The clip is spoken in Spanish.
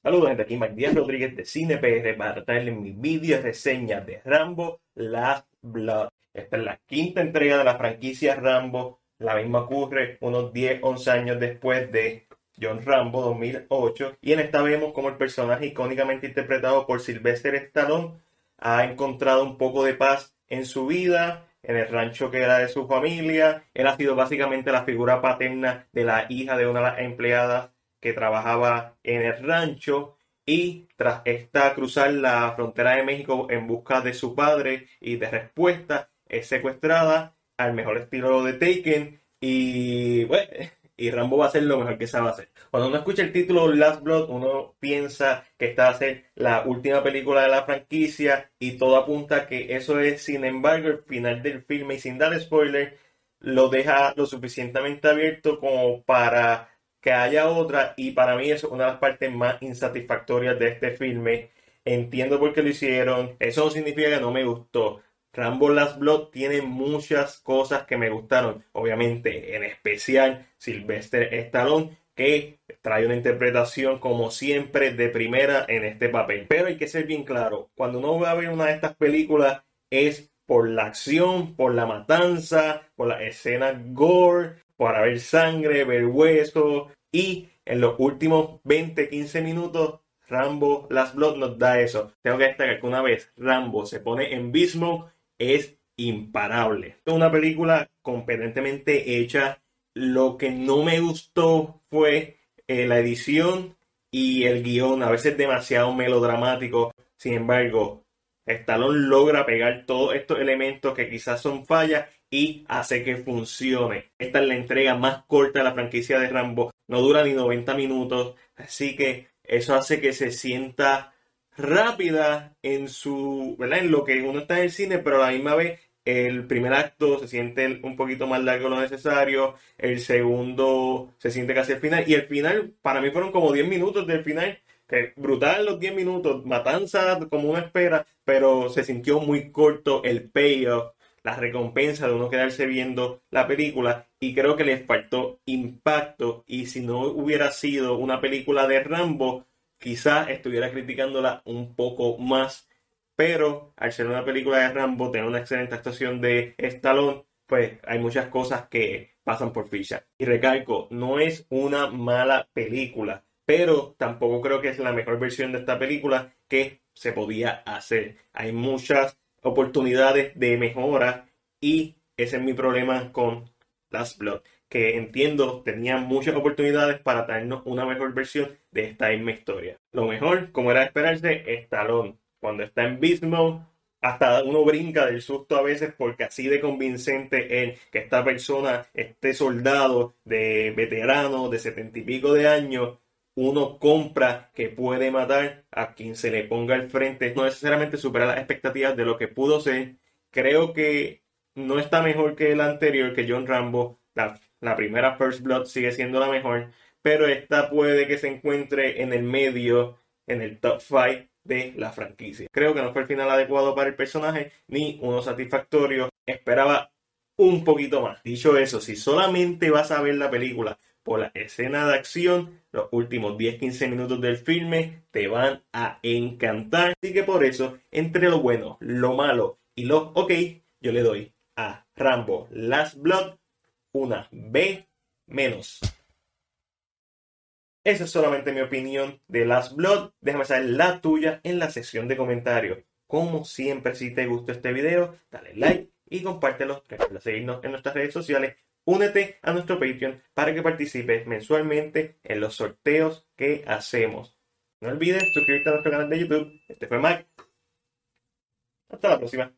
Saludos gente, aquí Díaz Rodríguez de CinePR para traerles mi video reseña de Rambo Last Blood. Esta es la quinta entrega de la franquicia Rambo. La misma ocurre unos 10, 11 años después de John Rambo 2008. Y en esta vemos como el personaje icónicamente interpretado por Sylvester Stallone ha encontrado un poco de paz en su vida, en el rancho que era de su familia. Él ha sido básicamente la figura paterna de la hija de una de las empleadas que trabajaba en el rancho y tras esta cruzar la frontera de México en busca de su padre y de respuesta es secuestrada al mejor estilo de Taken y bueno, y Rambo va a ser lo mejor que sabe hacer. Cuando uno escucha el título Last Blood, uno piensa que esta va a ser la última película de la franquicia y todo apunta que eso es, sin embargo, el final del filme y sin dar spoiler, lo deja lo suficientemente abierto como para que haya otra y para mí es una de las partes más insatisfactorias de este filme. Entiendo por qué lo hicieron, eso no significa que no me gustó. Rambo Last Blood tiene muchas cosas que me gustaron, obviamente, en especial Sylvester Stallone, que trae una interpretación como siempre de primera en este papel. Pero hay que ser bien claro, cuando uno va a ver una de estas películas es por la acción, por la matanza, por la escena gore, para ver sangre, ver hueso y en los últimos 20, 15 minutos Rambo Last Blood nos da eso. Tengo que destacar que una vez Rambo se pone en bismo es imparable. Es una película competentemente hecha. Lo que no me gustó fue eh, la edición y el guion, a veces demasiado melodramático. Sin embargo, Stallone logra pegar todos estos elementos que quizás son fallas y hace que funcione. Esta es la entrega más corta de la franquicia de Rambo, no dura ni 90 minutos, así que eso hace que se sienta rápida en su, ¿verdad? En lo que uno está en el cine, pero a la misma vez el primer acto se siente un poquito más largo de lo necesario, el segundo se siente casi al final y el final para mí fueron como 10 minutos del final que brutal los 10 minutos, matanza como una espera, pero se sintió muy corto el payoff, la recompensa de uno quedarse viendo la película y creo que les faltó impacto y si no hubiera sido una película de Rambo, quizás estuviera criticándola un poco más, pero al ser una película de Rambo, tener una excelente actuación de Stallone, pues hay muchas cosas que pasan por ficha. Y recalco, no es una mala película pero tampoco creo que es la mejor versión de esta película que se podía hacer. Hay muchas oportunidades de mejora y ese es mi problema con Last Blood, que entiendo tenía muchas oportunidades para traernos una mejor versión de esta misma historia. Lo mejor, como era de esperarse, es Talón. Cuando está en Beast hasta uno brinca del susto a veces porque así de convincente es que esta persona, este soldado de veterano de setenta y pico de años, uno compra que puede matar a quien se le ponga al frente. No necesariamente supera las expectativas de lo que pudo ser. Creo que no está mejor que el anterior, que John Rambo. La, primera First Blood sigue siendo la mejor. Pero esta puede que se encuentre en el medio, en el top 5 de la franquicia. Creo que no fue el final adecuado para el personaje, ni uno satisfactorio. Esperaba un poquito más. Dicho eso, si solamente vas a ver la película la escena de acción, los últimos 10-15 minutos del filme te van a encantar. Así que por eso, entre lo bueno, lo malo y lo ok, yo le doy a Rambo Last Blood una B menos. Esa es solamente mi opinión de Last Blood. Déjame saber la tuya en la sección de comentarios. Como siempre, si te gustó este video, dale like y compártelo. Recuerda seguirnos en nuestras redes sociales Únete a nuestro Patreon para que participes mensualmente en los sorteos que hacemos. No olvides suscribirte a nuestro canal de YouTube. Este fue Mike. Hasta la próxima.